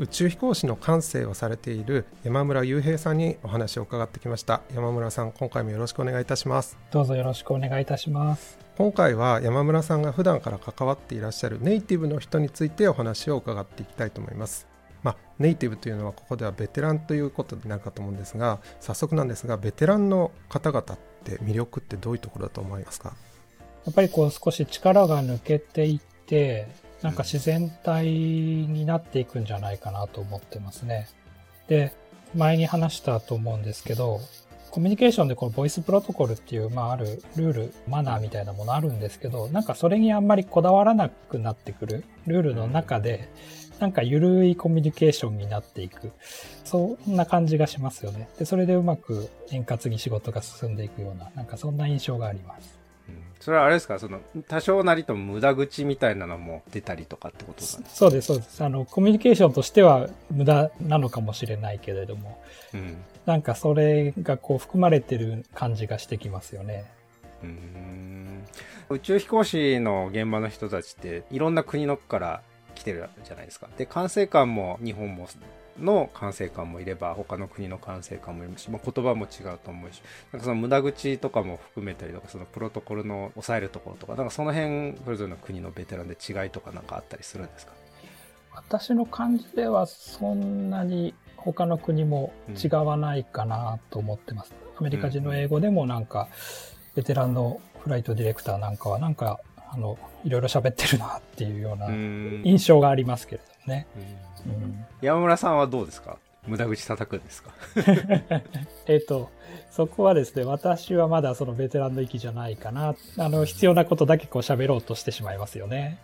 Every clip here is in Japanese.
宇宙飛行士の感性をされている山村雄平さんにお話を伺ってきました。山村さん今回もよろしくお願いいたします。どうぞよろしくお願いいたします。今回は山村さんが普段から関わっていらっしゃるネイティブの人についてお話を伺っていきたいと思います。まあ、ネイティブというのはここではベテランということになるかと思うんですが早速なんですがベテランの方々って魅力ってどういうところだと思いますか？やっぱりこう少し力が抜けていってなんか自然体になっていくんじゃないかなと思ってますね。で、前に話したと思うんですけど、コミュニケーションでこのボイスプロトコルっていう、まああるルール、マナーみたいなものあるんですけど、なんかそれにあんまりこだわらなくなってくるルールの中で、なんか緩いコミュニケーションになっていく。そんな感じがしますよね。で、それでうまく円滑に仕事が進んでいくような、なんかそんな印象があります。それはあれですか？その、多少なりとも無駄口みたいなのも出たりとかってことなんですかそうです、そうです。あの、コミュニケーションとしては無駄なのかもしれないけれども、うん、なんかそれがこう含まれてる感じがしてきますよね。うん宇宙飛行士の現場の人たちっていろんな国のから来てるじゃないですか。で、管制官も日本もの管制官もいれば他の国の管制官もいるし、まあ、言葉も違うと思うしなんかその無駄口とかも含めたりとかそのプロトコルの抑えるところとかなんかその辺それぞれの国のベテランで違いとかなんかあったりするんですか？私の感じではそんなに他の国も違わないかなと思ってます。うん、アメリカ人の英語でもなんか、ベテランのフライトディレクターなんかはなんか、あの、いろいろ喋ってるなっていうような印象がありますけれどね。うん山村さんはどうですか？無駄口叩くんですか？えっと、そこはですね、私はまだそのベテランの域じゃないかな。あの、必要なことだけこう喋ろうとしてしまいますよね。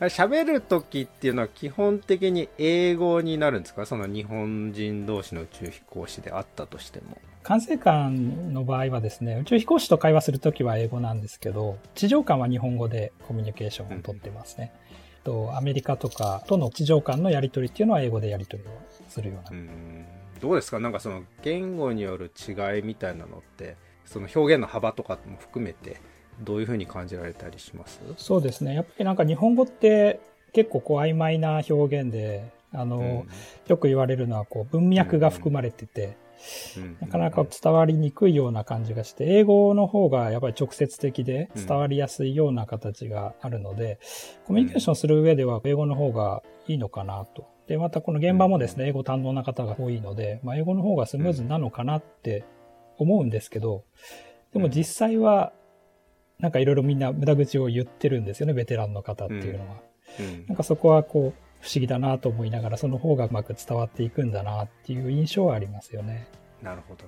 喋るときっていうのは基本的に英語になるんですか？その日本人同士の宇宙飛行士であったとしても。管制官の場合はですね、宇宙飛行士と会話するときは英語なんですけど、地上官は日本語でコミュニケーションをとってますね。うんと、アメリカとかとの地上間のやり取りっていうのは英語でやり取りをするような。うどうですか？なんかその言語による違いみたいなのって、その表現の幅とかも含めて、どういうふうに感じられたりします？そうですね。やっぱりなんか日本語って結構こう曖昧な表現で、あの、うん、よく言われるのはこう文脈が含まれてて、なかなか伝わりにくいような感じがして、英語の方がやっぱり直接的で伝わりやすいような形があるので、コミュニケーションする上では英語の方がいいのかなと。で、またこの現場もですね、英語堪能な方が多いので、まあ、英語の方がスムーズなのかなって思うんですけど、でも実際は、なんかいろいろみんな無駄口を言ってるんですよね、ベテランの方っていうのは。なんかそこはこう、不思議だなと思いながら、その方がうまく伝わっていくんだなっていう印象はありますよね。なるほど。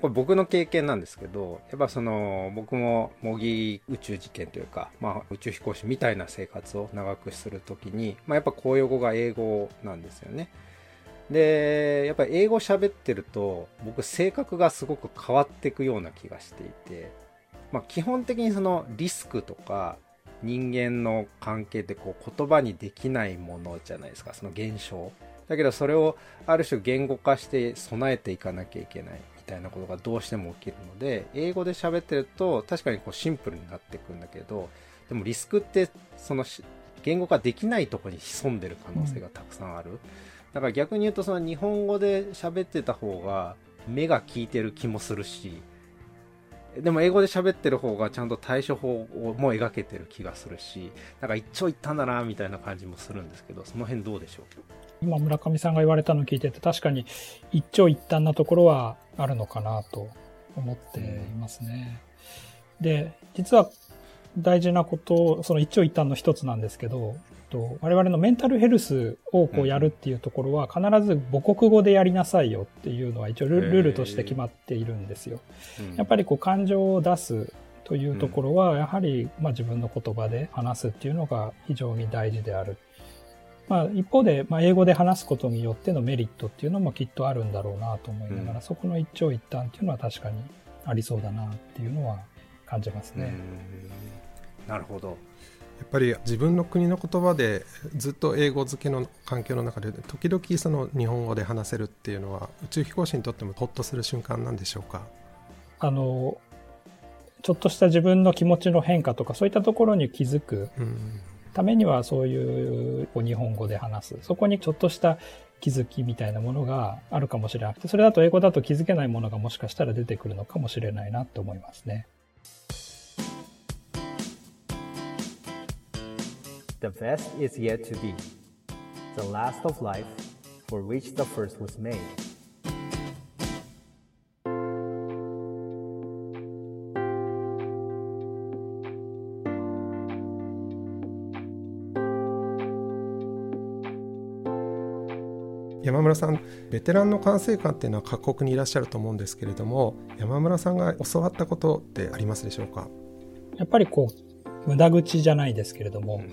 これ僕の経験なんですけど、やっぱその、僕も模擬宇宙実験というか、まあ宇宙飛行士みたいな生活を長くするときに、まあやっぱ公用語が英語なんですよね。で、やっぱり英語喋ってると、僕性格がすごく変わっていくような気がしていて、まあ基本的にそのリスクとか、人間の関係ってこう言葉にできないものじゃないですか。その現象。だけどそれをある種言語化して備えていかなきゃいけないみたいなことがどうしても起きるので英語で喋ってると確かにこうシンプルになっていくんだけどでもリスクってその言語化できないとこに潜んでる可能性がたくさんある、だから逆に言うとその日本語で喋ってた方が目が効いてる気もするしでも英語で喋ってる方がちゃんと対処法も描けてる気がするし、なんか一長一短だなみたいな感じもするんですけど、その辺どうでしょう？今村上さんが言われたのを聞いてて確かに一長一短なところはあるのかなと思っていますね。うん、で、実は大事なこと、その一長一短の一つなんですけど、と、我々のメンタルヘルスをこうやるっていうところは、必ず母国語でやりなさいよっていうのは一応ルールとして決まっているんですよ。やっぱりこう感情を出すというところは、やはりまあ自分の言葉で話すっていうのが非常に大事である。まあ一方で、まあ英語で話すことによってのメリットっていうのもきっとあるんだろうなと思いながら、そこの一長一短っていうのは確かにあありそうだなっていうのは感じますね。なるほど。やっぱり自分の国の言葉でずっと英語付けの環境の中で時々その日本語で話せるっていうのは宇宙飛行士にとってもホッとする瞬間なんでしょうか？あのちょっとした自分の気持ちの変化とかそういったところに気づくためにはそういう日本語で話すそこにちょっとした気づきみたいなものがあるかもしれなくてそれだと英語だと気づけないものがもしかしたら出てくるのかもしれないなと思いますね。The best is yet to be, the last of life for which the first was made. 山村さんベテランの管制官っていうのは各国にいらっしゃると思うんですけれども山村さんが教わったことってありますでしょうか？やっぱりこう無駄口じゃないですけれども、うん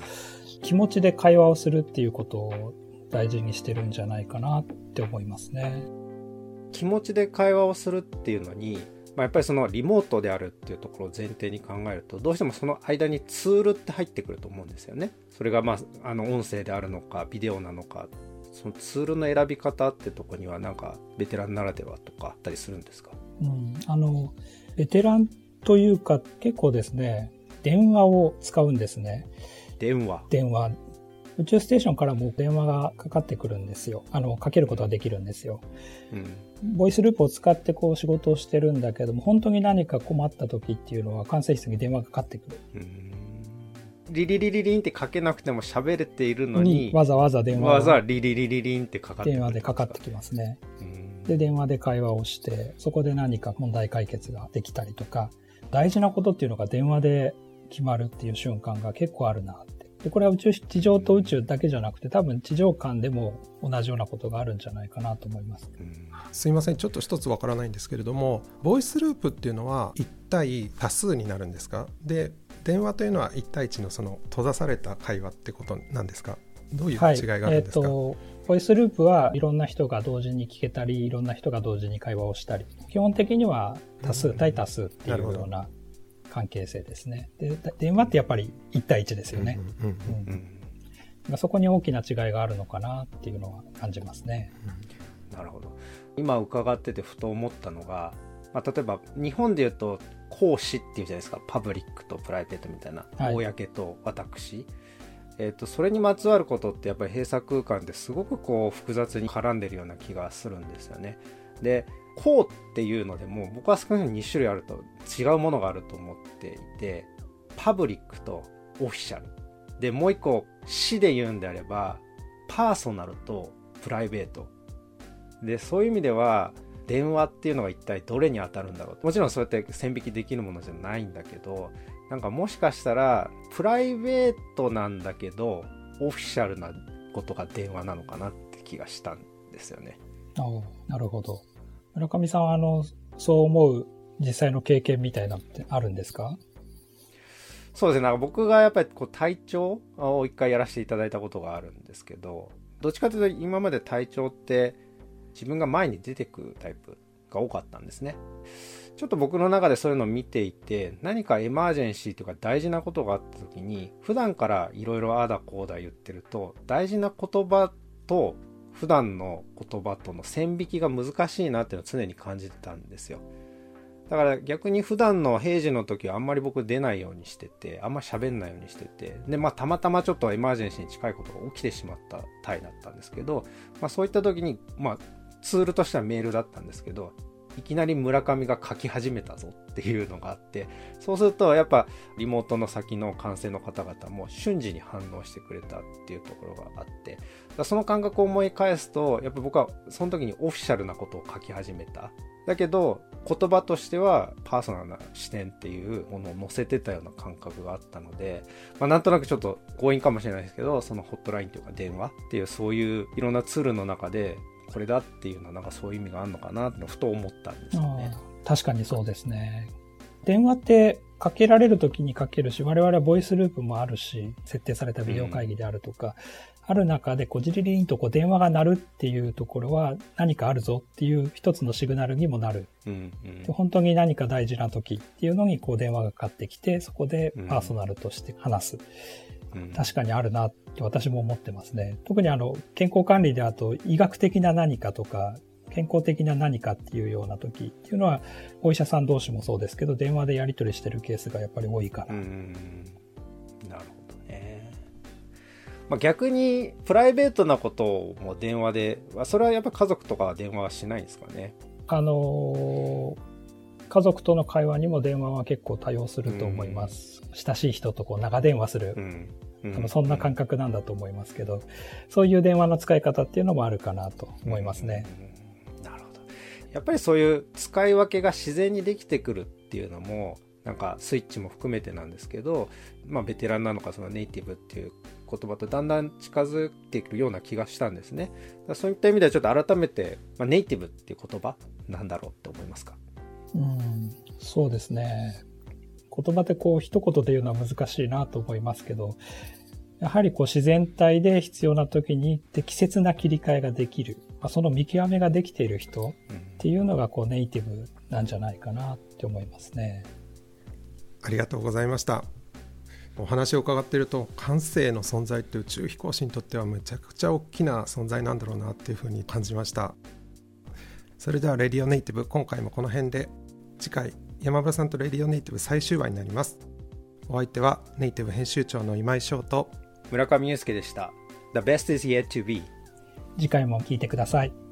気持ちで会話をするっていうことを大事にしてるんじゃないかなって思いますね。気持ちで会話をするっていうのに、まあ、やっぱりそのリモートであるっていうところを前提に考えるとどうしてもその間にツールって入ってくると思うんですよね。それがまああの音声であるのかビデオなのかそのツールの選び方ってとこにはなんかベテランならではとかあったりするんですか、うん、あのベテランというか結構ですね電話を使うんですね。電話電話。宇宙ステーションからも電話がかかってくるんですよ。あの、かけることができるんですよ。うん、ボイスループを使ってこう仕事をしてるんだけども、本当に何か困った時っていうのは管制室に電話がかかってくる。リリリリリンってかけなくても喋れているのに、わざわざ電話わざリリリリリンってかかって電話でかかってきますね。で、電話で会話をして、そこで何か問題解決ができたりとか、大事なことっていうのが電話で決まるっていう瞬間が結構あるなって。で、これは宇宙、地上と宇宙だけじゃなくて、多分地上間でも同じようなことがあるんじゃないかなと思います。すいません、ちょっと一つわからないんですけれども、ボイスループっていうのは1対多数になるんですか？で、電話というのは1対1のその閉ざされた会話ってことなんですか？どういう違いがあるんですか、はい、えーとボイスループはいろんな人が同時に聞けたり、いろんな人が同時に会話をしたり、基本的には多数、対多数っていうような関係性ですね。で、電話ってやっぱり1対1ですよね。そこに大きな違いがあるのかなっていうのは感じますね。なるほど。今伺っててふと思ったのが、まあ、例えば日本で言うと講師っていうじゃないですかパブリックとプライベートみたいな、はい、公と私、えーと、それにまつわることってやっぱり閉鎖空間ですごくこう複雑に絡んでるような気がするんですよね。でこうっていうのでも僕は少なくとも2種類あると違うものがあると思っていてパブリックとオフィシャルでもう一個死で言うんであればパーソナルとプライベートでそういう意味では電話っていうのが一体どれに当たるんだろうもちろんそうやって線引きできるものじゃないんだけどなんかもしかしたらプライベートなんだけどオフィシャルなことが電話なのかなって気がしたんですよね。なるほど。村上さんは、あの、そう思う実際の経験みたいなってあるんですか？そうですね。なんか僕がやっぱりこう体調を一回やらせていただいたことがあるんですけど、どっちかというと今まで体調って自分が前に出てくタイプが多かったんですね。ちょっと僕の中でそういうのを見ていて、何かエマージェンシーとか大事なことがあった時に、普段からいろいろああだこうだ言ってると、大事な言葉と普段の言葉との線引きが難しいなっていうのを常に感じてたんですよ。だから逆に普段の平時の時はあんまり僕出ないようにしてて、あんま喋んないようにしてて、で、まあたまたまちょっとエマージェンシーに近いことが起きてしまった体だったんですけど、まあそういった時に、まあツールとしてはメールだったんですけど、いきなり村上が書き始めたぞっていうのがあって、そうするとやっぱリモートの先の感染の方々も瞬時に反応してくれたっていうところがあって、その感覚を思い返すと、やっぱ僕はその時にオフィシャルなことを書き始めた。だけど、言葉としてはパーソナルな視点っていうものを載せてたような感覚があったので、まあなんとなくちょっと強引かもしれないですけど、そのホットラインというか電話っていうそういういろんなツールの中でこれだっていうのはなんかそういう意味があるのかなってふと思ったんですよね。確かにそうですね。電話ってかけられる時にかけるし、我々はボイスループもあるし、設定されたビデオ会議であるとか、ある中でこうジリリンとこう電話が鳴るっていうところは何かあるぞっていう一つのシグナルにもなる。うんうん本当に何か大事な時っていうのにこう電話がかかってきて、そこでパーソナルとして話す。うん確かにあるなって私も思ってますね。特にあの、健康管理であと医学的な何かとか、健康的な何かっていうような時っていうのは、お医者さん同士もそうですけど、電話でやり取りしてるケースがやっぱり多いかうら。んなるほどね。まあ、逆にプライベートなことも電話で、あそれはやっぱ家族とかは電話はしないんですかね？あのー家族との会話にも電話は結構多用すると思います。親しい人とこう長電話する。うん。うあのそんな感覚なんだと思いますけど、そういう電話の使い方っていうのもあるかなと思いますね。うん。なるほど。やっぱりそういう使い分けが自然にできてくるっていうのも、なんかスイッチも含めてなんですけど、まあベテランなのかそのネイティブっていう言葉とだんだん近づいていくような気がしたんですね。そういった意味ではちょっと改めて、まあ、ネイティブっていう言葉なんだろうって思いますか？うん、そうですね。言葉でこう一言で言うのは難しいなと思いますけど、やはりこう自然体で必要な時に適切な切り替えができる、まあ、その見極めができている人っていうのがこうネイティブなんじゃないかなって思いますね。ありがとうございましたお話を伺っていると感性の存在って宇宙飛行士にとってはめちゃくちゃ大きな存在なんだろうなっていうふうに感じましたそれではレディオネイティブ今回もこの辺で次回山村さんとレディオネイティブ最終話になりますお相手はネイティブ編集長の今井翔と村上祐介でした。The best is yet to be. 次回も聞いてください。